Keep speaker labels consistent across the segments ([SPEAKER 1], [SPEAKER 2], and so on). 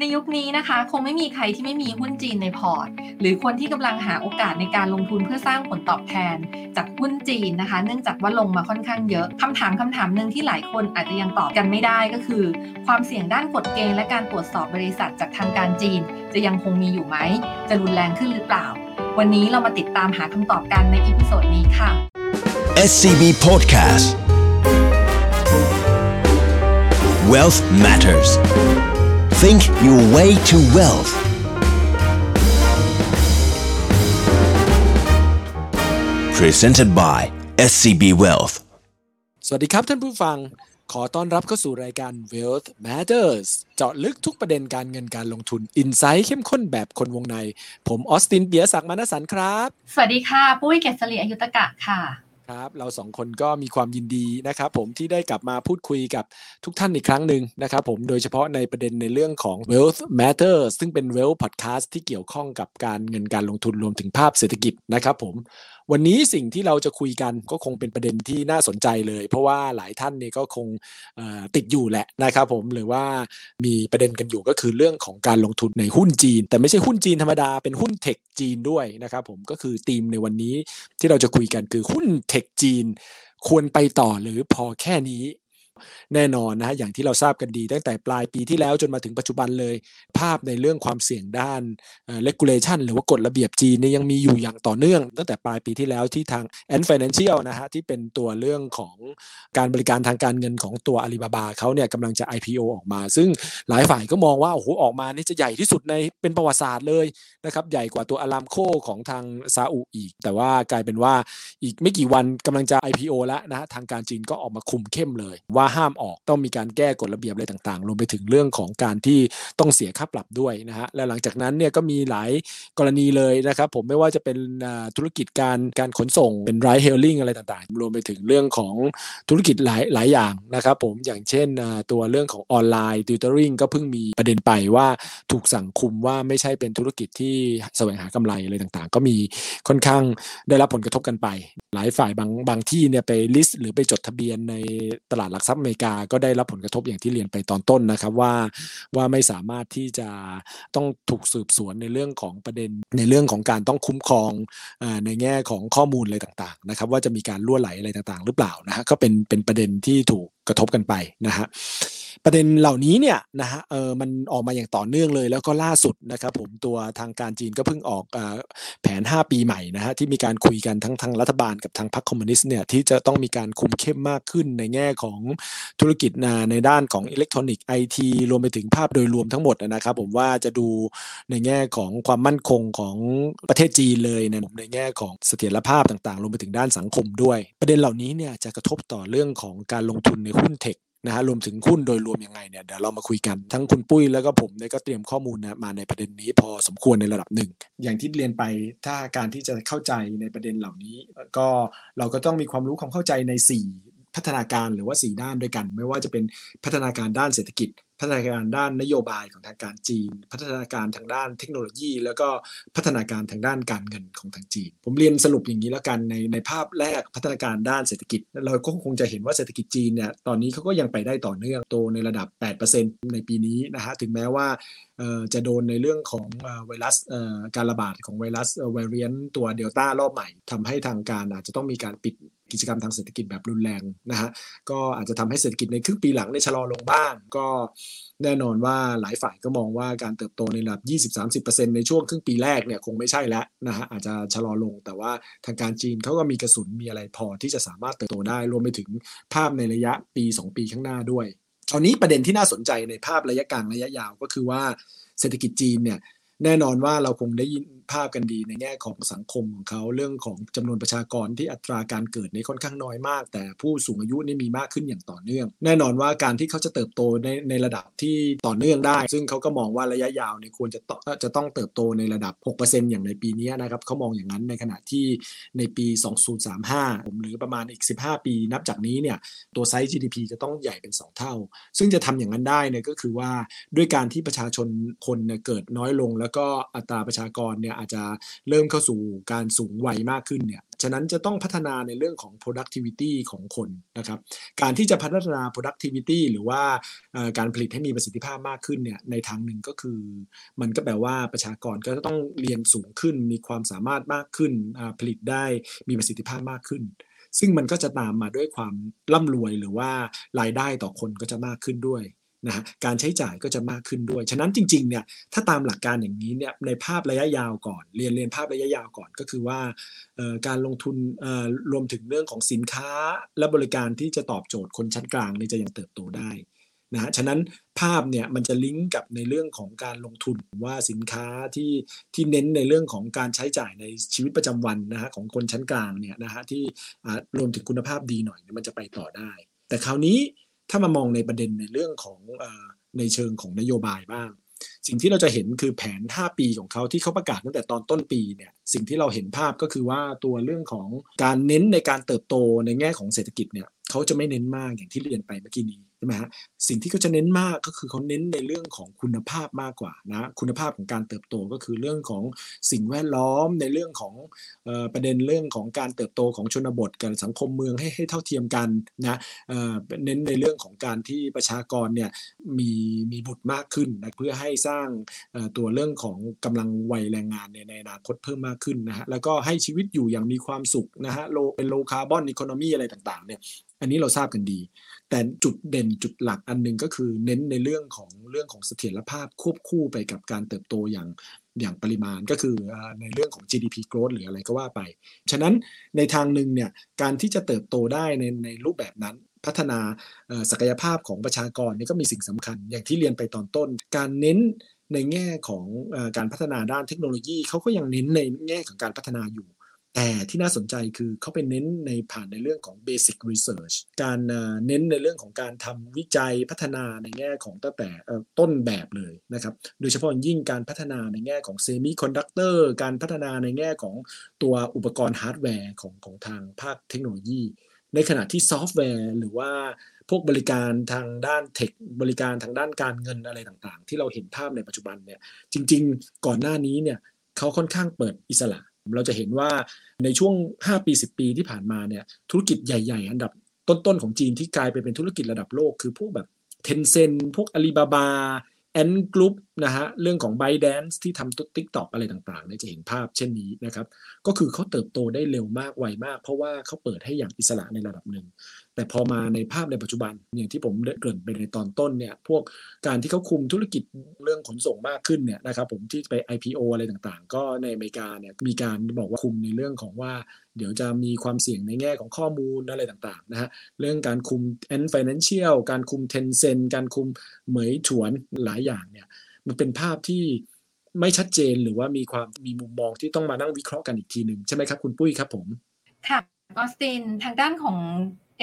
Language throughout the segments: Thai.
[SPEAKER 1] ในยุคนี้นะคะ คงไม่มีใครที่ไม่มีหุ้นจีนในพอร์ต หรือคนที่กำลังหาโอกาสในการลงทุนเพื่อสร้างผลตอบแทน จากหุ้นจีนนะคะ เนื่องจากว่าลงมาค่อนข้างเยอะคำถามคำถามหนึ่งที่หลายคนอาจจะยังตอบกันไม่ได้ก็คือ ความเสี่ยงด้านกฎเกณฑ์และการตรวจสอบบริษัทจากทางการจีน จะยังคงมีอยู่ไหม จะรุนแรงขึ้นหรือเปล่า วันนี้เรามาติดตามหาคำตอบกันใน episode นี้ค่ะ
[SPEAKER 2] SCB Podcast Wealth Matters Think your way to wealth Presented by SCB Wealth
[SPEAKER 3] สวัสดีครับท่านผู้ฟัง ขอต้อนรับเข้าสู่รายการ Wealth Matters เจาะลึกทุกประเด็นการเงินการลงทุน อินไซต์เข้มข้นแบบคนวงใน ผมออสตินเบียร์ศักดิ์มานสันครับ
[SPEAKER 1] สวัสดีค่ะ ปุ้ยเกษรีอายุตกะค่ะ
[SPEAKER 3] ครับเราสองคนก็มีความยินดีนะครับผมที่ได้กลับมาพูดคุยกับทุกท่านอีกครั้งหนึ่งนะครับผมโดยเฉพาะในประเด็นในเรื่องของ Wealth Matters ซึ่งเป็น Wealth Podcast ที่เกี่ยวข้องกับการเงินการลงทุนรวมถึงภาพเศรษฐกิจนะครับผมวันนี้สิ่งที่เราจะคุยกันก็คงเป็นประเด็นที่น่าสนใจเลย เพราะว่าหลายท่านเนี่ยก็คงติดอยู่แหละนะครับผมหรือว่ามีประเด็นกันอยู่ก็คือเรื่องของการลงทุนในหุ้นจีน แต่ไม่ใช่หุ้นจีนธรรมดาเป็นหุ้นเทคจีนด้วยนะครับผมก็คือธีมในวันนี้ที่เราจะคุยกันคือหุ้นเทคจีนควรไปต่อหรือพอแค่นี้ แน่นอนนะฮะอย่างที่เราทราบกันดี ตั้งแต่ปลายปีที่แล้วจนมาถึงปัจจุบันเลย ภาพในเรื่องความเสี่ยงด้าน regulation หรือว่ากฎระเบียบจีนเนี่ยยังมีอยู่อย่างต่อเนื่อง ตั้งแต่ปลายปีที่แล้วที่ทาง Ant Financial นะฮะที่เป็นตัวเรื่องของการบริการทางการเงินของตัวอาลีบาบาเขาเนี่ยกำลังจะ IPO ออกมา ซึ่งหลายฝ่ายก็มองว่าโอ้โหออกมานี่จะใหญ่ที่สุดในเป็นประวัติศาสตร์เลยนะครับใหญ่กว่าตัวอารามโคของทางซาอุอีก แต่ว่ากลายเป็นว่าอีกไม่กี่วันกำลังจะ IPO แล้วนะฮะทางการจีนก็ออกมาคุมเข้มเลยว่าห้ามออกต้องมีการแก้กฎระเบียบอะไรต่างๆ รวมไปถึงเรื่องของการที่ต้องเสียค่าปรับด้วยนะฮะและหลังจากนั้นเนี่ยก็มีหลายกรณีเลยนะครับผมไม่ว่าจะเป็นธุรกิจการการขนส่งเป็นไรเฮลลิงอะไรต่างๆ รวมไปถึงเรื่องของธุรกิจหลายหลายอย่างนะครับผมอย่างเช่นตัวเรื่องของ online tutoring ก็เพิ่งมีประเด็นไปว่าถูกสั่งคุมว่าไม่ใช่เป็นธุรกิจที่แสวงหากำไรอะไรต่างๆ ก็มีค่อนข้างได้รับผลกระทบกันไป หลายฝ่ายบางบางที่เนี่ยไป list หรือไปจดทะเบียนในตลาดหลักทรัพย์อเมริกาก็ได้รับผลกระทบอย่างที่เรียนไปตอนต้นนะครับว่าว่าไม่สามารถที่จะต้องถูกสืบสวนในเรื่องของประเด็นในเรื่องของการต้องคุ้มครองในแง่ของข้อมูลอะไรต่างๆนะครับว่าจะมีการรั่วไหลอะไรต่างๆ หรือเปล่านะฮะก็เป็นเป็นประเด็นที่ถูกกระทบกันไปนะฮะ ประเด็นเหล่านี้เนี่ยนะฮะเออมันออกมาอย่างต่อเนื่องเลย แล้วก็ล่าสุดนะครับผมตัวทางการจีนก็เพิ่งออกอาแผน 5 ปีใหม่นะฮะที่มีการคุยกันทั้งทางรัฐบาลกับทางพรรคคอมมิวนิสต์เนี่ยที่จะต้องมีการคุมเข้มมากขึ้นในแง่ของธุรกิจนาในด้านของอิเล็กทรอนิกส์ไอทีรวมไปถึงภาพโดยรวมทั้งหมดนะครับผมว่าจะดูในแง่ของความมั่นคงของประเทศจีนเลยในในแง่ของเสถียรภาพต่างๆรวมไปถึงด้านสังคมด้วย ประเด็นเหล่านี้เนี่ยจะกระทบต่อเรื่องของการลงทุนในหุ้นเทค นะฮะรวมถึงหุ้นโดยรวมยังไงเนี่ยเดี๋ยวเรามาคุยกันทั้งคุณปุ้ยแล้วก็ผมเนี่ยก็เตรียมข้อมูลนะมาในประเด็นนี้พอสมควรในระดับหนึ่ง อย่างที่เรียนไปถ้าการที่จะเข้าใจในประเด็นเหล่านี้ ก็เราก็ต้องมีความรู้ความเข้าใจใน 4 พัฒนาการหรือว่า 4 ด้านด้วยกัน ไม่ว่าจะเป็นพัฒนาการด้านเศรษฐกิจพัฒนาการด้านนโยบายของทางการจีน พัฒนาการทางด้านเทคโนโลยี แล้วก็พัฒนาการทางด้านการเงินของทางจีน ผมเรียนสรุปอย่างนี้แล้วกันในในภาพแรกพัฒนาการด้านเศรษฐกิจ เราก็คงจะเห็นว่าเศรษฐกิจจีนเนี่ยตอนนี้เขาก็ยังไปได้ต่อเนื่องโตในระดับ 8%ในปีนี้นะฮะถึงแม้ว่าจะโดนในเรื่องของไวรัสการระบาดของไวรัสไวเรียนตัวเดลต้ารอบใหม่ทำให้ทางการอาจจะต้องมีการปิดกิจกรรมทางเศรษฐกิจแบบรุนแรงนะฮะก็อาจจะทำให้เศรษฐกิจในครึ่งปีหลังได้ชะลอลงบ้างก็แน่นอนว่าหลายฝ่ายก็มองว่าการเติบโตในระดับ 20-30%ในช่วงครึ่งปีแรกเนี่ยคงไม่ใช่แล้วนะฮะอาจจะชะลอลง แต่ว่าทางการจีนเขาก็มีกระสุนมีอะไรพอที่จะสามารถเติบโตได้รวมไปถึงภาพในระยะปี 2 ปีข้างหน้าด้วยคราวนี้ประเด็นที่น่าสนใจในภาพระยะกลางระยะยาวก็คือว่าเศรษฐกิจจีนเนี่ย แน่นอนว่าเราคงได้ยินภาพกันดีในแง่ของสังคมของเขาเรื่องของจำนวนประชากรที่อัตราการเกิดในค่อนข้างน้อยมาก แต่ผู้สูงอายุนี่มีมากขึ้นอย่างต่อเนื่อง แน่นอนว่าการที่เขาจะเติบโตในในระดับที่ต่อเนื่องได้ ซึ่งเขาก็มองว่าระยะยาวเนี่ยควรจะต้องจะต้องเติบโตในระดับ 6%อย่างในปีนี้นะครับเขามองอย่างนั้นในขณะที่ในปี 2035ผมหรือประมาณอีก 15 ปี นับจากนี้เนี่ยตัวไซส์ GDP จะต้องใหญ่เป็น 2 เท่า ซึ่งจะทำอย่างนั้นได้เนี่ยก็คือว่าด้วยการที่ประชาชนคนเนี่ยเกิดน้อยลงแล้วก็อัตราประชากรเนี่ยอาจจะเริ่มเข้าสู่การสูงวัยมากขึ้นเนี่ยฉะนั้นจะต้องพัฒนาในเรื่องของ productivity ของคนนะครับ การที่จะพัฒนา productivity หรือว่าการผลิตให้มีประสิทธิภาพมากขึ้นเนี่ยในทางหนึ่งก็คือ มันก็แปลว่าประชากรก็ต้องเรียนสูงขึ้น มีความสามารถมากขึ้น ผลิตได้มีประสิทธิภาพมากขึ้น ซึ่งมันก็จะตามมาด้วยความร่ำรวยหรือว่ารายได้ต่อคนก็จะมากขึ้นด้วย นะการใช้จ่ายก็จะมากขึ้นด้วย ฉะนั้นจริงๆเนี่ยถ้าตามหลักการอย่างนี้เนี่ยในภาพระยะยาวก่อน เรียนเรียนภาพระยะยาวก่อนก็คือว่าการลงทุนรวมถึงเรื่องของสินค้าและบริการที่จะตอบโจทย์คนชั้นกลางนี่จะยังเติบโตได้นะฮะฉะนั้นภาพเนี่ยมันจะลิงก์กับในเรื่องของการลงทุนว่าสินค้าที่ที่เน้นในเรื่องของการใช้จ่ายในชีวิตประจำวันนะฮะของคนชั้นกลางเนี่ยนะฮะที่รวมถึงคุณภาพดีหน่อยมันจะไปต่อได้ แต่คราวนี้ ถ้ามามองในประเด็นในเรื่องของอในเชิงของนโยบายบ้าง สิ่งที่เราจะเห็นคือแผน 5 ปีของเขาที่เขาประกาศตั้งแต่ตอนต้นปีเนี่ยสิ่งที่เราเห็นภาพก็คือว่าตัวเรื่องของการเน้นในการเติบโตในแง่ของเศรษฐกิจเนี่ยเขาจะไม่เน้นมากอย่างที่เรียนไปเมื่อกี้นี้ ช่ไหมฮะสิ่งที่เขาจะเน้นมากก็คือเขาเน้นในเรื่องของคุณภาพมากกว่านะคุณภาพของการเติบโตก็คือเรื่องของสิ่งแวดล้อมในเรื่องของประเด็นเรื่องของการเติบโตของชนบทกับสังคมเมืองให้ให้เท่าเทียมกันนะเน้นในเรื่องของการที่ประชากรเนี่ยมีมีบุตรมากขึ้นนะเพื่อให้สร้างตัวเรื่องของกำลังวัยแรงงานในในอนาคตเพิ่มมากขึ้นนะฮะแล้วก็ให้ชีวิตอยู่อย่างมีความสุขนะฮะโลเป็นโลคาร์บอนอีโคโนมีอะไรต่างๆเนี่ยอันนี้เราทราบกันดี แต่จุดเด่นจุดหลักอันนึงก็คือเน้นในเรื่องของเรื่องของเสถียรภาพควบคู่ไปกับการเติบโตอย่างอย่างปริมาณก็คือในเรื่องของ GDP growth หรืออะไรก็ว่าไป ฉะนั้นในทางหนึ่งเนี่ยการที่จะเติบโตได้ในในรูปแบบนั้นพัฒนาศักยภาพของประชากรนี่ก็มีสิ่งสำคัญ อย่างที่เรียนไปตอนต้น การเน้นในแง่ของการพัฒนาด้านเทคโนโลยีเขาก็ยังเน้นในแง่ของการพัฒนาอยู่ แต่ที่น่าสนใจคือเขาไปเน้นในผ่านในเรื่องของ basic research การเน้นในเรื่องของการทำวิจัยพัฒนาในแง่ของตั้งแต่ต้นแบบเลยนะครับโดยเฉพาะยิ่งการพัฒนาในแง่ของ semiconductor การพัฒนาในแง่ของตัวอุปกรณ์ฮาร์ดแวร์ของของทางภาคเทคโนโลยี ในขณะที่ซอฟต์แวร์หรือว่าพวกบริการทางด้านเทคบริการทางด้านการเงินอะไรต่างๆ ที่เราเห็นภาพในปัจจุบันเนี่ยจริง ๆ ก่อนหน้านี้เนี่ยเขาค่อนข้างเปิดอิสระ เราจะเห็นว่าในช่วง 5 ปี 10 ปีที่ผ่านมาเนี่ยธุรกิจใหญ่ ๆ อันดับต้น ๆ ของจีนที่กลายไปเป็นธุรกิจระดับโลก คือพวกแบบ Tencent พวก Alibaba Ant Group นะฮะเรื่องของ b บแดนซ์ที่ทำติ๊กต็อกอะไรต่างๆเนี่ยจะเห็นภาพเช่นนี้นะครับ ก็คือเขาเติบโตได้เร็วมากไวมาก เพราะว่าเขาเปิดให้อย่างอิสระในระดับหนึ่ง แต่พอมาในภาพในปัจจุบันอย่างที่ผมเกริ่นไปในตอนต้นเนี่ยพวกการที่เขาคุมธุรกิจเรื่องขนส่งมากขึ้นเนี่ยนะครับผมที่ไป IPO อะไรต่างๆ ก็ในอเมริกาเนี่ยมีการบอกว่าคุมในเรื่องของว่า เดี๋ยวจะมีความเสี่ยงในแง่ของข้อมูลอะไรต่างๆนะฮะเรื่องการคุม N Financial การคุม Tencent การคุมเหมยฉวนหลายอย่างเนี่ยมันเป็นภาพที่ไม่ชัดเจนหรือว่ามีความมีมุมมองที่ต้องมานั่งวิเคราะห์กันอีกทีหนึ่งใช่ไหมครับคุณปุ้ยครับผม
[SPEAKER 1] ค่ะออสตินทางด้านของ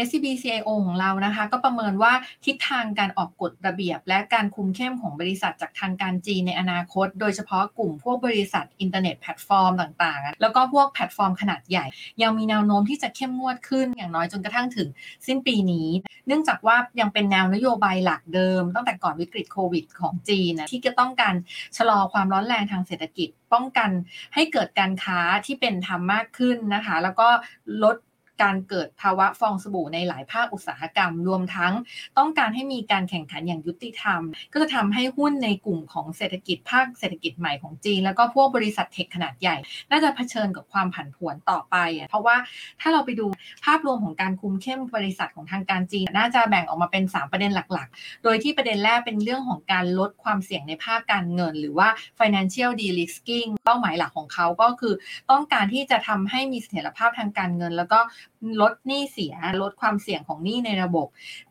[SPEAKER 1] SCB CIO ของเรานะคะ ก็ประเมินว่าทิศทางการออกกฎระเบียบ และการคุมเข้มของบริษัทจากทางการจีนในอนาคต โดยเฉพาะกลุ่มพวกบริษัทอินเทอร์เน็ตแพลตฟอร์มต่างๆ แล้วก็พวกแพลตฟอร์มขนาดใหญ่ ยังมีแนวโน้มที่จะเข้มงวดขึ้นอย่างน้อยจนกระทั่งถึงสิ้นปีนี้ เนื่องจากว่ายังเป็นแนวนโยบายหลักเดิม ตั้งแต่ก่อนวิกฤตโควิดของจีนนะที่จะต้องการชะลอความร้อนแรงทางเศรษฐกิจ ป้องกันให้เกิดการค้าที่เป็นธรรมมากขึ้นนะคะ แล้วก็ลด การเกิดภาวะฟองสบู่ในหลายภาคอุตสาหกรรม รวมทั้งต้องการให้มีการแข่งขันอย่างยุติธรรม ก็จะทำให้หุ้นในกลุ่มของเศรษฐกิจภาคเศรษฐกิจใหม่ของจีน แล้วก็พวกบริษัทเทคขนาดใหญ่ น่าจะเผชิญกับความผันผวนต่อไป เพราะว่าถ้าเราไปดูภาพรวมของการคุมเข้มบริษัทของทางการจีน น่าจะแบ่งออกมาเป็น 3 ประเด็นหลักๆ โดยที่ประเด็นแรกเป็นเรื่องของการลดความเสี่ยงในภาคการเงิน หรือว่า financial de-risking เป้าหมายหลักของเขาก็คือ ต้องการที่จะทำให้มีเสถียรภาพทางการเงิน แล้วก็ลดหนี้เสียลดความเสี่ยงของหนี้ในระบบ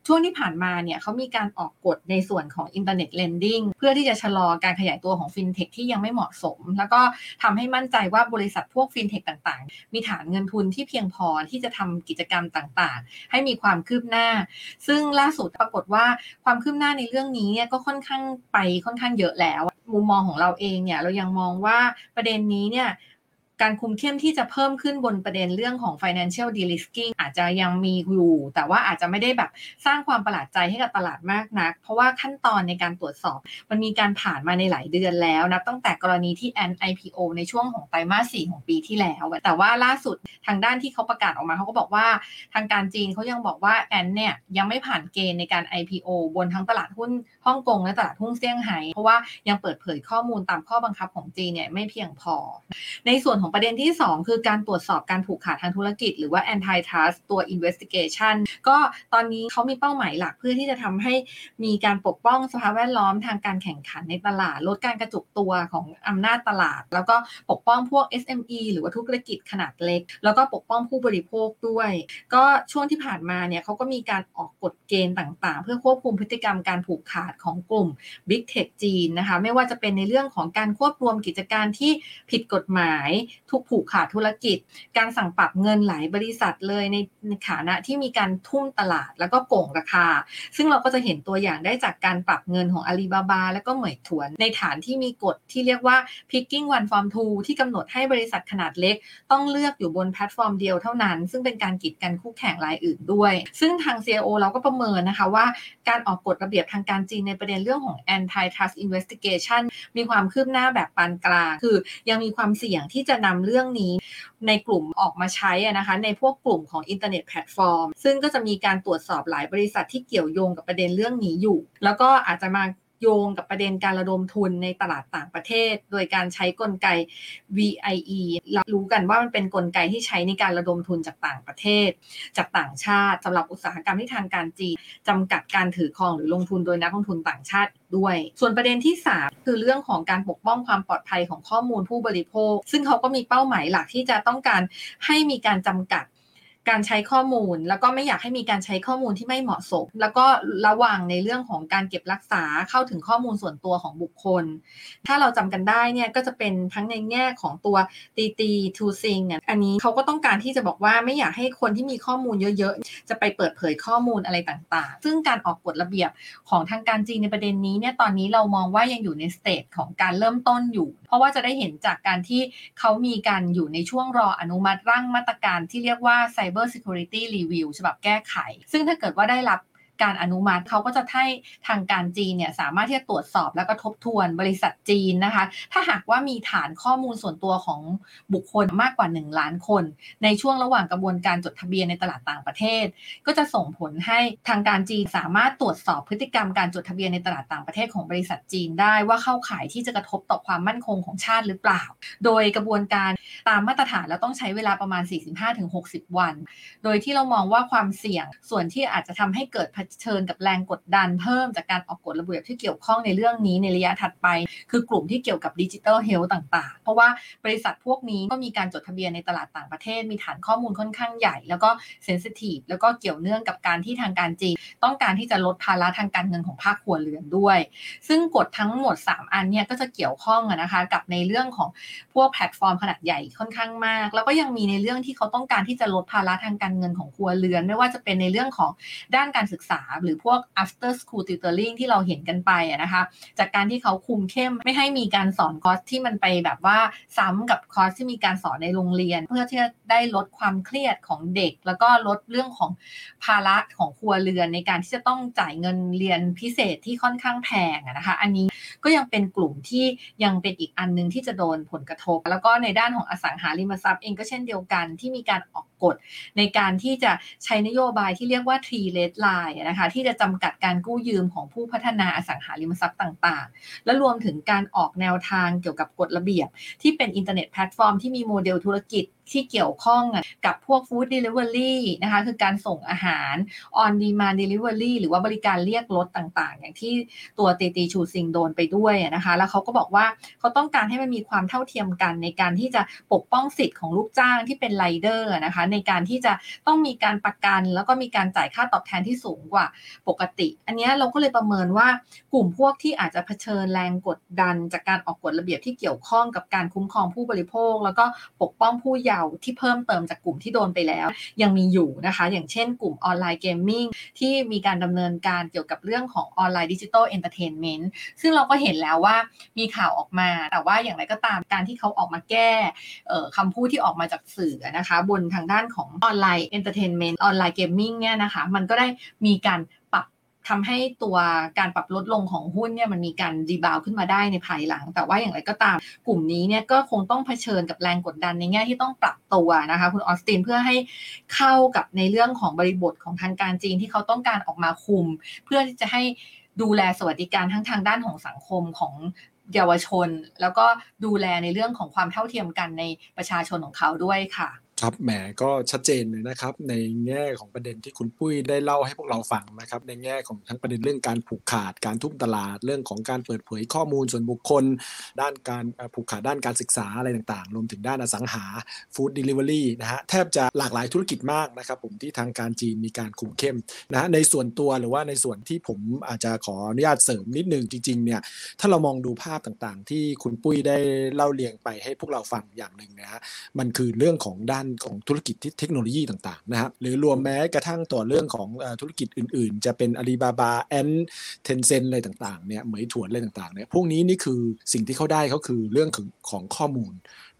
[SPEAKER 1] ช่วงที่ผ่านมาเนี่ยเขามีการออกกฎในส่วนของ internet lending เพื่อที่จะชะลอการขยายตัวของฟินเทคที่ยังไม่เหมาะสม แล้วก็ทำให้มั่นใจว่าบริษัทพวกฟินเทคต่างๆ มีฐานเงินทุนที่เพียงพอที่จะทำกิจกรรมต่างๆ ให้มีความคืบหน้า ซึ่งล่าสุดปรากฏว่าความคืบหน้าในเรื่องนี้เนี่ยก็ค่อนข้างไปค่อนข้างเยอะแล้ว มุมมองของเราเองเนี่ยเรายังมองว่าประเด็นนี้เนี่ย การคุมเข้มที่จะเพิ่มขึ้นบนประเด็นเรื่องของ financial de-risking อาจจะยังมีอยู่ แต่ว่าอาจจะไม่ได้แบบสร้างความประหลาดใจให้กับตลาดมากนัก เพราะว่าขั้นตอนในการตรวจสอบ มันมีการผ่านมาในหลายเดือนแล้วนะตั้งแต่กรณีที่แอน IPO ในช่วงของไตรมาส4ของปีที่แล้ว แต่ว่าล่าสุดทางด้านที่เขาประกาศออกมาเขาก็บอกว่าทางการจีนเขายังบอกว่าแอนเนี่ยยังไม่ผ่านเกณฑ์ในการ IPO บนทั้งตลาดหุ้นฮ่องกงและตลาดหุ้นเซี่ยงไฮ้เพราะว่ายังเปิดเผยข้อมูลตามข้อบังคับของจีนเนี่ยไม่เพียงพอ ในส่วนของประเด็นที่ 2 คือการตรวจสอบการผูกขาดทางธุรกิจ หรือว่า antitrust ตัว investigation ก็ตอนนี้เขามีเป้าหมายหลักเพื่อที่จะทำให้มีการปกป้องสภาพแวดล้อมทางการแข่งขันในตลาด ลดการกระจุกตัวของอำนาจตลาด แล้วก็ปกป้องพวก SME หรือว่าธุรกิจขนาดเล็ก แล้วก็ปกป้องผู้บริโภคด้วย ก็ช่วงที่ผ่านมาเนี่ยเขาก็มีการออกกฎเกณฑ์ต่างๆ เพื่อควบคุมพฤติกรรมการผูกขาดของกลุ่ม Big Tech จีนนะคะไม่ว่าจะเป็นในเรื่องของการควบรวมกิจการที่ผิดกฎหมาย ทุกผูกขาดธุรกิจ การสั่งปรับเงินหลายบริษัทเลยในในฐานะที่มีการทุ่มตลาดแล้วก็โกงราคา ซึ่งเราก็จะเห็นตัวอย่างได้จากการปรับเงินของอาลีบาบาและก็เหมยถวน ในฐานที่มีกฎที่เรียกว่า picking one from two ที่กำหนดให้บริษัทขนาดเล็ก ต้องเลือกอยู่บนแพลตฟอร์มเดียวเท่านั้น ซึ่งเป็นการกีดกันคู่แข่งรายอื่นด้วย ซึ่งทาง CIO เราก็ประเมินนะคะว่าการออกกฎระเบียบทางการจีนในประเด็นเรื่องของ antitrust investigation มีความคืบหน้าแบบปานกลาง คือยังมีความเสี่ยงที่จะนำเรื่องนี้ในกลุ่มออกมาใช้นะคะในพวกกลุ่มของอินเทอร์เน็ตแพลตฟอร์ม ซึ่งก็จะมีการตรวจสอบหลายบริษัทที่เกี่ยวโยงกับประเด็นเรื่องนี้อยู่ แล้วก็อาจจะมา โยงกับประเด็นการระดมทุนในตลาดต่างประเทศ โดยการใช้กลไก VIE เรารู้กันว่ามันเป็นกลไกที่ใช้ในการระดมทุนจากต่างประเทศ จากต่างชาติสำหรับอุตสาหกรรมที่ทางการจีนจำกัดการถือครองหรือลงทุนโดยนักลงทุนต่างชาติด้วย ส่วนประเด็นที่ 3 คือเรื่องของการปกป้องความปลอดภัยของข้อมูลผู้บริโภค ซึ่งเขาก็มีเป้าหมายหลักที่จะต้องการให้มีการจำกัด การใช้ข้อมูล แล้วก็ไม่อยากให้มีการใช้ข้อมูลที่ไม่เหมาะสม แล้วก็ระวังในเรื่องของการเก็บรักษาเข้าถึงข้อมูลส่วนตัวของบุคคล ถ้าเราจำกันได้เนี่ยก็จะเป็นทั้งในแง่ของตัว Didi Chuxing อันนี้เขาก็ต้องการที่จะบอกว่าไม่อยากให้คนที่มีข้อมูลเยอะๆ จะไปเปิดเผยข้อมูลอะไรต่างๆ ซึ่งการออกกฎระเบียบของทางการจีนในประเด็นนี้เนี่ยตอนนี้เรามองว่ายังอยู่ใน stage ของการเริ่มต้นอยู่ เพราะว่าจะได้เห็นจากการที่เขามีการอยู่ในช่วงรออนุมัติร่างมาตรการที่เรียกว่า Cyber Security Review ฉบับแก้ไข ซึ่งถ้าเกิดว่าได้รับ การอนุมัติเขาก็จะให้ทางการจีนเนี่ยสามารถที่จะตรวจสอบแล้วก็ทบทวนบริษัทจีนนะคะ ถ้าหากว่ามีฐานข้อมูลส่วนตัวของบุคคลมากกว่า 1 ล้านคน ในช่วงระหว่างกระบวนการจดทะเบียนในตลาดต่างประเทศ ก็จะส่งผลให้ทางการจีนสามารถตรวจสอบพฤติกรรมการจดทะเบียนในตลาดต่างประเทศของบริษัทจีนได้ว่าเข้าข่ายที่จะกระทบต่อความมั่นคงของชาติหรือเปล่า โดยกระบวนการตามมาตรฐานแล้วต้องใช้เวลาประมาณ 45-60 วัน โดยที่เรามองว่าความเสี่ยงส่วนที่อาจจะทำให้เกิดเผชิญกับแรงกดดันเพิ่มจากการออกกฎระเบียบที่เกี่ยวข้องในเรื่องนี้ในระยะถัดไป คือกลุ่มที่เกี่ยวกับดิจิทัลเฮลท์ต่างๆ เพราะว่าบริษัทพวกนี้ก็มีการจดทะเบียนในตลาดต่างประเทศ มีฐานข้อมูลค่อนข้างใหญ่ แล้วก็เซนซิทีฟแล้วก็เกี่ยวเนื่องกับการที่ทางการจีนต้องการที่จะลดภาระทางการเงินของภาคครัวเรือนด้วย ซึ่งกฎทั้งหมด 3 อันเนี่ยก็จะเกี่ยวข้องนะคะกับในเรื่องของพวกแพลตฟอร์มขนาดใหญ่ค่อนข้างมาก แล้วก็ยังมีในเรื่องที่เขาต้องการที่จะลดภาระทางการเงินของครัวเรือน ไม่ว่าจะเป็นในเรื่องของด้านการศึกษาหรือพวก after school tutoring ที่เราเห็นกันไปนะคะ จากการที่เขาคุมเข้มไม่ให้มีการสอนคอร์สที่มันไปแบบว่าซ้ำกับคอร์สที่มีการสอนในโรงเรียน เพื่อที่จะได้ลดความเครียดของเด็ก แล้วก็ลดเรื่องของภาระของครัวเรือนในการที่จะต้องจ่ายเงินเรียนพิเศษที่ค่อนข้างแพงนะคะ อันนี้ก็ยังเป็นกลุ่มที่ยังเป็นอีกอันหนึงที่จะโดนผลกระทบ แล้วก็ในด้านของอสังหาริมทรัพย์เองก็เช่นเดียวกันที่มีการออกกฎในการที่จะใช้นโยบายที่เรียกว่า three red line นะคะที่จะจำกัดการกู้ยืมของผู้พัฒนาอสังหาริมทรัพย์ต่างๆ และรวมถึงการออกแนวทางเกี่ยวกับกฎระเบียบ ที่เป็นอินเทอร์เน็ตแพลตฟอร์มที่มีโมเดลธุรกิจที่เกี่ยวข้องกับพวก food delivery นะคะคือการส่งอาหาร on demand delivery หรือว่าบริการเรียกรถต่างๆ อย่างที่ตัวเตตีชูซิงโดนไปด้วยนะคะแล้วเขาก็บอกว่าเขาต้องการให้มันมีความเท่าเทียมกันในการที่จะปกป้องสิทธิ์ของลูกจ้างที่เป็นไรเดอร์นะคะในการที่จะต้องมีการประกันแล้วก็มีการจ่ายค่าตอบแทนที่สูงกว่าปกติ อันนี้เราก็เลยประเมินว่ากลุ่มพวกที่อาจจะเผชิญแรงกดดัน จากการออกกฎระเบียบที่เกี่ยวข้องกับการคุ้มครองผู้บริโภค แล้วก็ปกป้องผู้ยาว์าที่เพิ่มเติมจากกลุ่มที่โดนไปแล้ว ยังมีอยู่นะคะ อย่างเช่นกลุ่ม online gaming ที่มีการดำเนินการเกี่ยวกับเรื่องของ online digital entertainment ซึ่งเราก็เห็นแล้วว่ามีข่าวออกมา แต่ว่าอย่างไรก็ตามการที่เขาออกมาแก้คำพูดที่ออกมาจากสื่อนะคะ บนทางด้านของ online entertainment online gaming เนี่ยนะคะ มันก็ได้มีการ ทำให้ตัวการปรับลดลงของหุ้นเนี่ยมันมีการ rebound ขึ้นมาได้ในภายหลัง แต่ว่าอย่างไรก็ตามกลุ่มนี้เนี่ยก็คงต้องเผชิญกับแรงกดดันในแง่ที่ต้องปรับตัวนะคะคุณออสตินเพื่อให้เข้ากับในเรื่องของบริบทของทางการจีนที่เขาต้องการออกมาคุม เพื่อที่จะให้ดูแลสวัสดิการทั้งทางด้านของสังคมของเยาวชน แล้วก็ดูแลในเรื่องของความเท่าเทียมกันในประชาชนของเขาด้วยค่ะ
[SPEAKER 3] ครับแหมก็ชัดเจนเลยนะครับ ในแง่ของประเด็นที่คุณปุ้ยได้เล่าให้พวกเราฟังนะครับ ในแง่ของทั้งประเด็นเรื่องการผูกขาดการทุ่มตลาดเรื่องของการเปิดเผยข้อมูลส่วนบุคคล ด้านการผูกขาดด้านการศึกษาอะไรต่างๆ รวมถึงด้านอสังหาฟู้ดเดลิเวอรี่นะฮะแทบจะหลากหลายธุรกิจมากนะครับ ผมที่ทางการจีนมีการคุมเข้มนะฮะในส่วนตัวหรือว่าในส่วนที่ผมอาจจะขออนุญาตเสริมนิดนึงจริงๆเนี่ยถ้าเรามองดูภาพต่างๆ ที่คุณปุ้ยได้เล่าเรียงไปให้พวกเราฟังอย่างหนึ่งนะฮะมันคือเรื่องของด้านของธุรกิจที่เทคโนโลยีต่างๆนะครับหรือรวมแม้กระทั่งต่อเรื่องของธุรกิจอื่นๆ จะเป็นอาลีบาบาแอนเทนเซนอะไรต่างๆเนี่ยเหมยถวนอะไรต่างๆเนี่ยพวกนี้นี่คือสิ่งที่เขาได้เขาคือเรื่องของของข้อมูล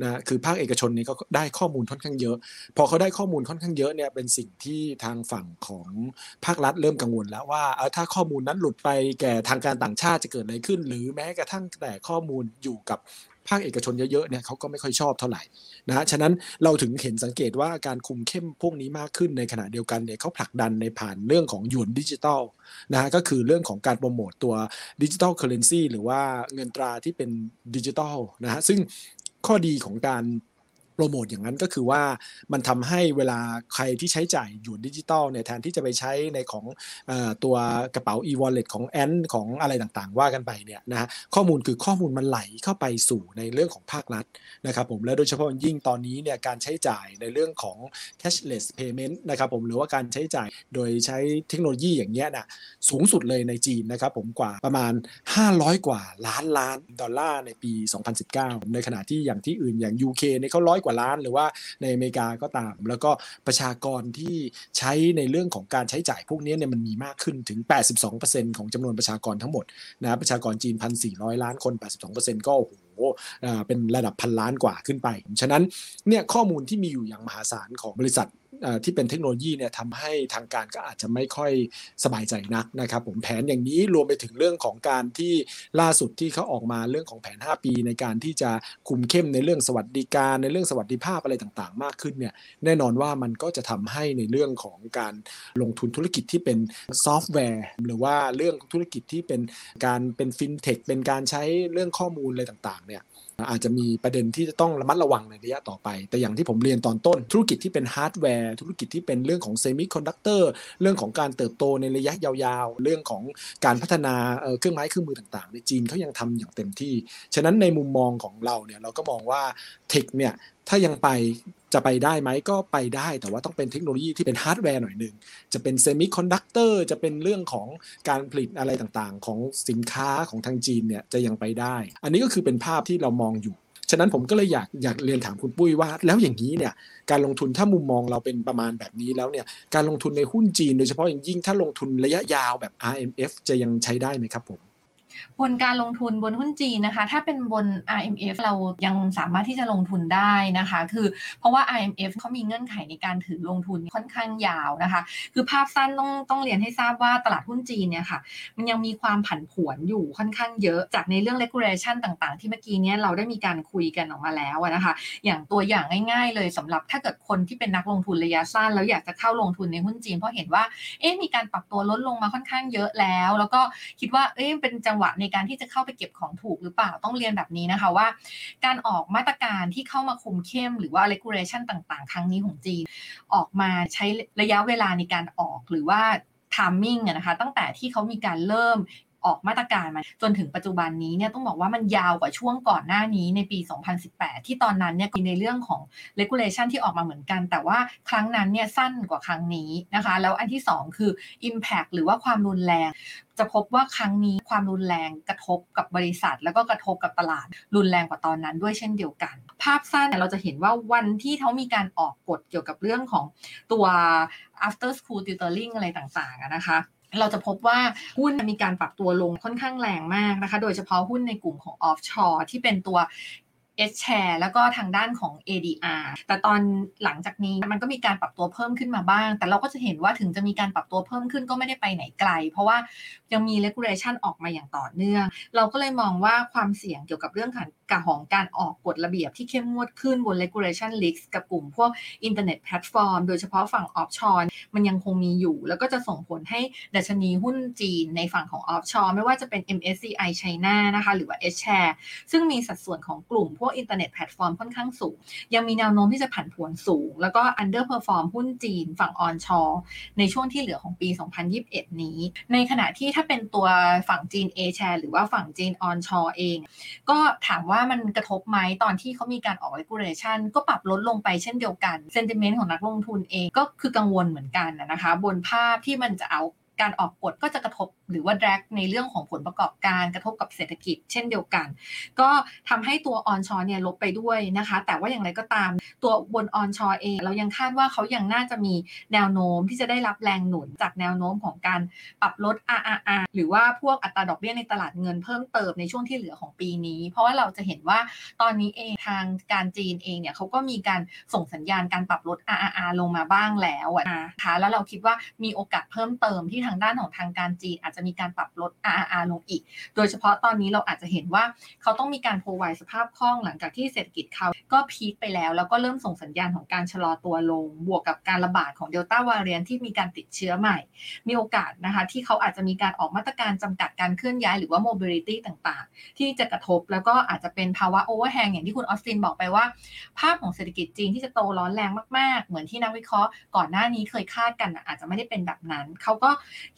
[SPEAKER 3] นะคือภาคเอกชนนี่ก็ได้ข้อมูลค่อนข้างเยอะ พอเขาได้ข้อมูลค่อนข้างเยอะเนี่ยเป็นสิ่งที่ทางฝั่งของภาครัฐเริ่มกังวลแล้วว่าถ้าข้อมูลนั้นหลุดไปแก่ทางการต่างชาติจะเกิดอะไรขึ้น หรือแม้กระทั่งแต่ข้อมูลอยู่กับ ภาคเอกชนเยอะๆเนี่ยเขาก็ไม่ค่อยชอบเท่าไหร่นะฮะฉะนั้นเราถึงเห็นสังเกตว่าการคุมเข้มพวกนี้มากขึ้นในขณะเดียวกันเนี่ยเขาผลักดันในผ่านเรื่องของหยวนดิจิตอลนะฮะก็คือเรื่องของการโปรโมตตัว digital currency หรือว่าเงินตราที่เป็นดิจิตอลนะฮะซึ่งข้อดีของการ โปรโมทอย่างนั้นก็คือว่ามันทำให้เวลาใครที่ใช้จ่ายหยวนดิจิตอลเนี่ยแทนที่จะไปใช้ในของอตัวกระเป๋า e-wallet ของ Ant ของอะไรต่างๆ ว่ากันไปเนี่ยนะฮะข้อมูลคือข้อมูลมันไหลเข้าไปสู่ในเรื่องของภาครัฐนะครับผมและโดยเฉพาะยิ่งตอนนี้เนี่ยการใช้จ่ายในเรื่องของ cashless payment นะครับผมหรือว่าการใช้จ่ายโดยใช้เทคโนโลยีอย่างเงี้ยนะสูงสุดเลยในจีนนะครับผมกว่าประมาณ 500 กว่าล้านล้านดอลลาร์ในปี 2019 ในขณะที่อย่างที่อื่นอย่าง UK เนี่ยเขาร้อยกว่าล้านหรือว่าในอเมริกาก็ตาม แล้วก็ประชากรที่ใช้ในเรื่องของการใช้จ่ายพวกนี้เนี่ยมันมีมากขึ้นถึง 82%ของจำนวนประชากรทั้งหมดนะประชากรจีน 1,400 ล้านคน 82%ก็โอ้โห เป็นระดับพันล้านกว่าขึ้นไป ฉะนั้นเนี่ยข้อมูลที่มีอยู่อย่างมหาศาลของบริษัทที่เป็นเทคโนโลยีเนี่ยทำให้ทางการก็อาจจะไม่ค่อยสบายใจนักนะครับผมแผนอย่างนี้รวมไปถึงเรื่องของการที่ล่าสุดที่เขาออกมาเรื่องของแผน 5 ปีในการที่จะคุมเข้มในเรื่องสวัสดิการในเรื่องสวัสดิภาพอะไรต่างๆ มากขึ้นเนี่ยแน่นอนว่ามันก็จะทำให้ในเรื่องของการลงทุนธุรกิจที่เป็นซอฟต์แวร์ หรือว่าเรื่องธุรกิจที่เป็นการเป็นฟินเทคเป็นการใช้เรื่องข้อมูลอะไรต่างๆ อาจจะมีประเด็นที่จะต้องระมัดระวังในระยะต่อไป แต่อย่างที่ผมเรียนตอนต้น ธุรกิจที่เป็นฮาร์ดแวร์ ธุรกิจที่เป็นเรื่องของเซมิคอนดักเตอร์ เรื่องของการเติบโตในระยะยาวๆ เรื่องของการพัฒนาเครื่องไม้เครื่องมือต่างๆ ในจีนเขายังทำอย่างเต็มที่ ฉะนั้นในมุมมองของเราเนี่ยเราก็มองว่า tech เนี่ย ถ้ายังไปจะไปได้ไหมก็ไปได้ แต่ว่าต้องเป็นเทคโนโลยีที่เป็นฮาร์ดแวร์หน่อยหนึ่งจะเป็นเซมิคอนดักเตอร์จะเป็นเรื่องของการผลิตอะไรต่างๆ ของสินค้าของทางจีนเนี่ยจะยังไปได้ อันนี้ก็คือเป็นภาพที่เรามองอยู่ ฉะนั้นผมก็เลยอยากอยากเรียนถามคุณปุ้ยว่า แล้วอย่างนี้เนี่ยการลงทุนถ้ามุมมองเราเป็นประมาณแบบนี้แล้วเนี่ยการลงทุนในหุ้นจีน โดยเฉพาะอย่างยิ่งถ้าลงทุนระยะยาวแบบ RMF จะยังใช้ได้ไหมครับผม
[SPEAKER 1] บนการลงทุนบนหุ้นจีนนะคะ ถ้าเป็นบน RMF เรายังสามารถที่จะลงทุนได้นะคะ คือเพราะว่า RMF เขามีเงื่อนไขในการถือลงทุนค่อนข้างยาวนะคะ คือภาพสั้นต้องต้องเรียนให้ทราบว่าตลาดหุ้นจีนเนี่ยค่ะ มันยังมีความผันผวนอยู่ค่อนข้างเยอะจากในเรื่อง regulation ต่างๆ ที่เมื่อกี้เนี้ยเราได้มีการคุยกันออกมาแล้วนะคะ อย่างตัวอย่างง่าย ๆ เลยสำหรับถ้าเกิดคนที่เป็นนักลงทุนระยะสั้นแล้วอยากจะเข้าลงทุนในหุ้นจีนเพราะเห็นว่าเอ๊ะมีการปรับตัวลดลงมาค่อนข้างเยอะแล้ว แล้วก็คิดว่าเอ๊ะเป็นจังหวะในการที่จะเข้าไปเก็บของถูกหรือเปล่าต้องเรียนแบบนี้นะคะว่า การออกมาตรการที่เข้ามาคุมเข้ม หรือว่า regulation ต่างๆ ครั้งนี้ของจีน ออกมาใช้ระยะเวลาในการออกหรือว่า timing นะคะตั้งแต่ที่เขามีการเริ่ม ออกมาตรการมาจนถึงปัจจุบันนี้เนี่ยต้องบอกว่ามันยาวกว่าช่วงก่อนหน้านี้ในปี 2018 ที่ตอนนั้นเนี่ยมีในเรื่องของ regulation ที่ออกมาเหมือนกัน แต่ว่าครั้งนั้นเนี่ยสั้นกว่าครั้งนี้นะคะ แล้วอันที่ 2 คือ impact หรือว่าความรุนแรง จะพบว่าครั้งนี้ความรุนแรงกระทบกับบริษัท แล้วก็กระทบกับตลาดรุนแรงกว่าตอนนั้นด้วยเช่นเดียวกัน ภาพสั้นเราจะเห็นว่าวันที่เขามีการออกกฎเกี่ยวกับเรื่องของตัว after school tutoring อะไรต่างๆนะคะ เราจะพบว่าหุ้นมีการปรับตัวลงค่อนข้างแรงมากนะคะ โดยเฉพาะหุ้นในกลุ่มของ offshore ที่เป็นตัว S share แล้วก็ทางด้านของ ADR แต่ตอนหลังจากนี้มันก็มีการปรับตัวเพิ่มขึ้นมาบ้าง แต่เราก็จะเห็นว่าถึงจะมีการปรับตัวเพิ่มขึ้นก็ไม่ได้ไปไหนไกล เพราะว่ายังมี regulation ออกมาอย่างต่อเนื่อง เราก็เลยมองว่าความเสี่ยงเกี่ยวกับเรื่อง การของการออกกฎระเบียบที่เข้มงวดขึ้นบน regulation risk กับกลุ่มพวก internet platform โดยเฉพาะฝั่ง offshore มันยังคงมีอยู่ แล้วก็จะส่งผลให้ดัชนีหุ้นจีนในฝั่งของ offshore ไม่ว่าจะเป็น MSCI China นะคะหรือว่า H share ซึ่งมีสัดส่วนของกลุ่มพวกอินเทอร์เน็ตแพลตฟอร์มค่อนข้างสูง ยังมีแนวโน้มที่จะผันผวนสูง แล้วก็ underperform หุ้นจีนฝั่ง onshoreในช่วงที่เหลือของปี 2021 นี้ ในขณะที่ถ้าเป็นตัวฝั่งจีน A share หรือว่าฝั่งจีนออนชอเอง ก็ถามว่าามันกระทบไหมตอนที่เขามีการออก regulation ก็ปรับลดลงไปเช่นเดียวกัน sentiment ของนักลงทุนเองก็คือกังวลเหมือนกันนะคะ บนภาพที่มันจะเอา การออกกฎก็จะกระทบหรือว่า drag ในเรื่องของผลประกอบการกระทบกับเศรษฐกิจ เช่นเดียวกัน ก็ทำให้ตัวออนชอเนี่ยลบไปด้วยนะคะ แต่ว่าอย่างไรก็ตามตัวบนออนชอเอง เรายังคาดว่าเขายังน่าจะมีแนวโน้มที่จะได้รับแรงหนุนจากแนวโน้มของการปรับลด RRR หรือว่าพวกอัตราดอกเบี้ยในตลาดเงินเพิ่มเติมในช่วงที่เหลือของปีนี้ เพราะว่าเราจะเห็นว่าตอนนี้เองทางการจีนเองเนี่ยเขาก็มีการส่งสัญญาณการปรับลด RRR ลงมาบ้างแล้วนะคะแล้วเราคิดว่ามีโอกาสเพิ่มเติมที่ทางด้านของทางการจีนอาจจะมีการปรับลด RRR ลงอีก โดยเฉพาะตอนนี้เราอาจจะเห็นว่าเขาต้องมีการโพไวสภาพคล่องหลังจากที่เศรษฐกิจเขาก็พีคไปแล้ว แล้วก็เริ่มส่งสัญญาณของการชะลอตัวลง บวกกับการระบาดของเดลต้าวาเรียนที่มีการติดเชื้อใหม่ มีโอกาสนะคะที่เขาอาจจะมีการออกมาตรการจำกัดการเคลื่อนย้ายหรือว่า mobility ต่างๆ ที่จะกระทบแล้วก็อาจจะเป็นภาวะ overhang อย่างที่คุณออสตินบอกไปว่า ภาพของเศรษฐกิจจีนที่จะโตร้อนแรงมากๆ เหมือนที่นักวิเคราะห์ก่อนหน้านี้เคยคาดกันอาจจะไม่ได้เป็นแบบนั้น เขาก็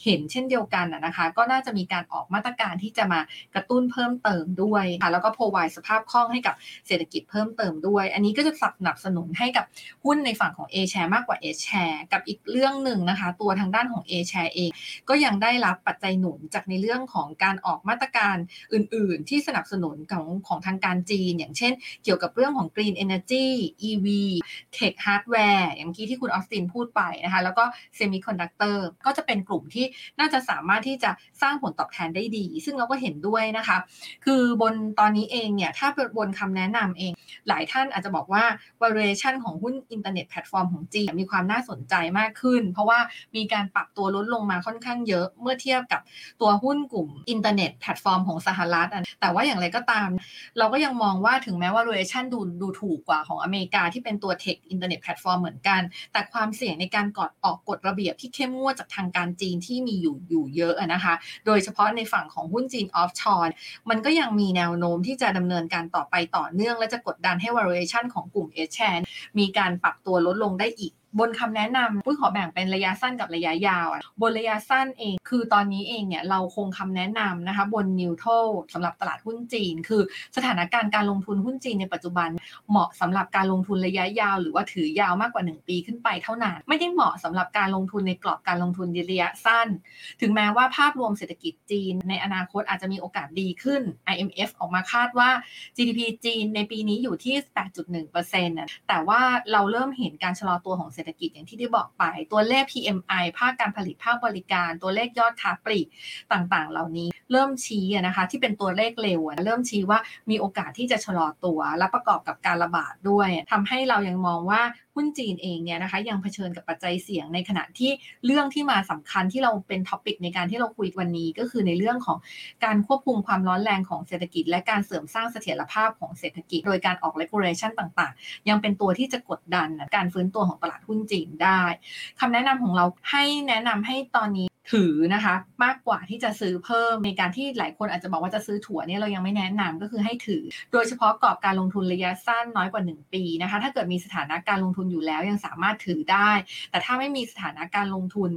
[SPEAKER 1] เห็นเช่นเดียวกันนะคะ ก็น่าจะมีการออกมาตรการที่จะมากระตุ้นเพิ่มเติมด้วยค่ะแล้วก็พ r o v i d e สภาพคล่องให้กับเศรษฐกิจเพิ่มเติมด้วย อันนี้ก็จะสนับสนุนให้กับหุ้นในฝั่งของ A share มากกว่า S share กับอีกเรื่องหนึ่งนะคะ ตัวทางด้านของ A share เองก็ยังได้รับปัจจัยหนุนจากในเรื่องของการออกมาตรการอื่น ๆ ที่สนับสนุนของของทางการจีน อย่างเช่น เกี่ยวกับเรื่องของ Green Energy EV Tech Hardware อย่างเมื่อกี้ที่คุณออสตินพูดไปนะคะ แล้วก็ Semiconductor ก็จะเป็นกลุ่มที่น่าจะสามารถที่จะสร้างผลตอบแทนได้ดี ซึ่งเราก็เห็นด้วยนะคะ คือบนตอนนี้เองเนี่ยถ้าบนคำแนะนำเอง หลายท่านอาจจะบอกว่า valuation ของหุ้นอินเทอร์เน็ตแพลตฟอร์มของจีนมีความน่าสนใจมากขึ้น เพราะว่ามีการปรับตัวลดลงมาค่อนข้างเยอะเมื่อเทียบกับตัวหุ้นกลุ่มอินเทอร์เน็ตแพลตฟอร์มของสหรัฐแต่ว่าอย่างไรก็ตาม เราก็ยังมองว่าถึงแม้ว่า valuation ดูดูถูกกว่าของอเมริกาที่เป็นตัว tech อินเทอร์เน็ตแพลตฟอร์มเหมือนกัน แต่ความเสี่ยงในการกอดออกกฎระเบียบที่เข้มงวดจากทางการจีนที่มีอยู่อยู่เยอะนะคะ โดยเฉพาะในฝั่งของหุ้นจีนออฟชอร์มันก็ยังมีแนวโน้มที่จะดำเนินการต่อไปต่อเนื่อง และจะกดดันให้ valuation ของกลุ่ม H share มีการปรับตัวลดลงได้อีก บนคำแนะนำปุ้ยขอแบ่งเป็นระยะสั้นกับระยะยาวอะบนระยะสั้นเอง คือตอนนี้เองเนี่ยเราคงคำแนะนำนะคะบนนิวโตรสำหรับตลาดหุ้นจีน คือสถานการณ์การลงทุนหุ้นจีนในปัจจุบัน เหมาะสำหรับการลงทุนระยะยาว หรือว่าถือยาวมากกว่า 1 ปีขึ้นไปเท่านั้น ไม่ได้เหมาะสำหรับการลงทุนในกรอบการลงทุนระยะสั้น ถึงแม้ว่าภาพรวมเศรษฐกิจจีน ในอนาคตอาจจะมีโอกาสดีขึ้น IMF ออกมาคาดว่า GDP จีนในปีนี้อยู่ที่ 8.1%นะแต่ว่าเราเริ่มเห็นการชะลอตัวของเศรษศรษฐกิจอย่างที่ได้บอกไป ตัวเลข PMI ภาคการผลิตภาคบริการ ตัวเลขยอดค้าปลีกต่างๆ เหล่านี้ เริ่มชี้นะคะที่เป็นตัวเลขเร็วเริ่มชี้ว่ามีโอกาสที่จะชะลอตัว และประกอบกับการระบาดด้วยทำให้เรายังมองว่าหุ้นจีนเองเนี่ยนะคะยังเผชิญกับปัจจัยเสี่ยงในขณะที่เรื่องที่มาสำคัญที่เราเป็นท็อปิกในการที่เราคุยวันนี้ก็คือในเรื่องของการควบคุมความร้อนแรงของเศรษฐกิจ และการเสริมสร้างเสถียรภาพของเศรษฐกิจ โดยการออก regulation ต่างๆ ยังเป็นตัวที่จะกดดันการฟื้นตัวของตลาดหุ้นจีนได้คำแนะนำของเราให้แนะนำให้ตอนนี้ ถือนะคะมากกว่าที่จะซื้อเพิ่มในการที่หลายคนอาจจะบอกว่าจะซื้อถั่วเนี่ยเรายังไม่แนะนำก็คือให้ถือ โดยเฉพาะกรอบการลงทุนระยะสั้นน้อยกว่า 1 ปีนะคะถ้าเกิดมีสถานะการลงทุนอยู่แล้วยังสามารถถือได้ แต่ถ้าไม่มีสถานะการลงทุน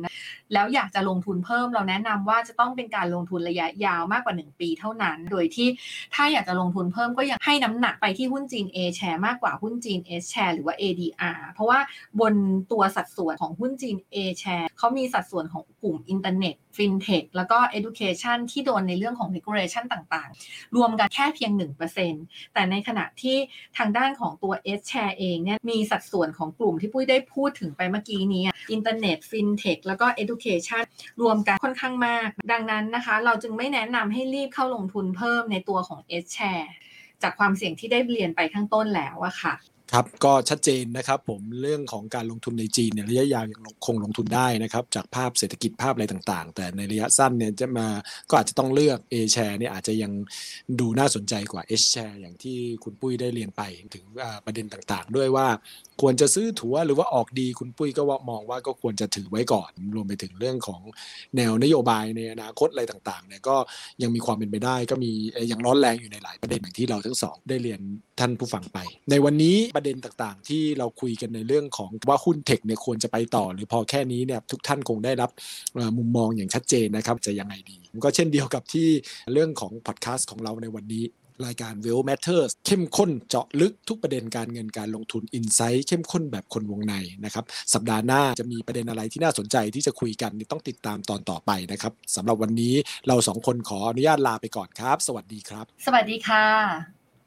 [SPEAKER 1] แล้วอยากจะลงทุนเพิ่มเราแนะนำว่าจะต้องเป็นการลงทุนระยะยาวมากกว่า 1 ปีเท่านั้น โดยที่ถ้าอยากจะลงทุนเพิ่มก็ยังให้น้ำหนักไปที่หุ้นจีน A share มากกว่าหุ้นจีน S share หรือว่า ADR เพราะว่าบนตัวสัดส่วนของหุ้นจีน A share เขามีสัดส่วนของกลุ่มอินเทอร์เน็ต FinTech แล้วก็ Education ที่โดนในเรื่องของ regulation ต่างๆ รวมกันแค่เพียง 1%แต่ในขณะที่ทางด้านของตัว S share เองเนี่ยมีสัดส่วนของกลุ่มที่ปุ้ยได้พูดถึงไปเมื่อกี้นี้อินเทอร์เน็ต FinTech แล้วก็ Education รวมกันค่อนข้างมาก ดังนั้นนะคะ เราจึงไม่แนะนำให้รีบเข้าลงทุนเพิ่มในตัวของ S share จากความเสี่ยงที่ได้เรียนไปข้างต้นแล้วอะค่ะ
[SPEAKER 3] ครับก็ชัดเจนนะครับผมเรื่องของการลงทุนในจีนเนี่ยระยะยาวยังคงลงทุนได้นะครับจากภาพเศรษฐกิจภาพอะไรต่างๆ แต่ในระยะสั้นเนี่ยจะมาก็อาจจะต้องเลือก A share เนี่ยอาจจะยังดูน่าสนใจกว่า H share อย่างที่คุณปุ้ยได้เรียนไปถึงประเด็นต่างๆ ด้วยว่าควรจะซื้อถัวหรือว่าออกดีคุณปุ้ยก็ว่ามองว่าก็ควรจะถือไว้ก่อน รวมไปถึงเรื่องของแนวนโยบายในอนาคตอะไรต่างๆเนี่ยก็ยังมีความเป็นไปได้ก็มียังร้อนแรงอยู่ในหลายประเด็นอย่างที่เราทั้งสองได้เรียนท่านผู้ฟังไป ในวันนี้ประเด็นต่างๆ ที่เราคุยกันในเรื่องของว่าหุ้นเทคเนี่ยควรจะไปต่อ หรือพอแค่นี้เนี่ยทุกท่านคงได้รับมุมมองอย่างชัดเจนนะครับจะยังไงดี ก็เช่นเดียวกับที่เรื่องของพอดแคสต์ของเราในวันนี้รายการ Well Matters เข้มข้นเจาะลึกทุกประเด็นการเงินการลงทุนอินไซต์เข้มข้นแบบคนวงในนะครับ สัปดาห์หน้าจะมีประเด็นอะไรที่น่าสนใจที่จะคุยกันต้องติดตามตอนต่อไปนะครับสำหรับวันนี้เราสองคนขออนุญาตลาไปก่อนครับ สวัสดีครับ
[SPEAKER 1] สวัสดีค่ะ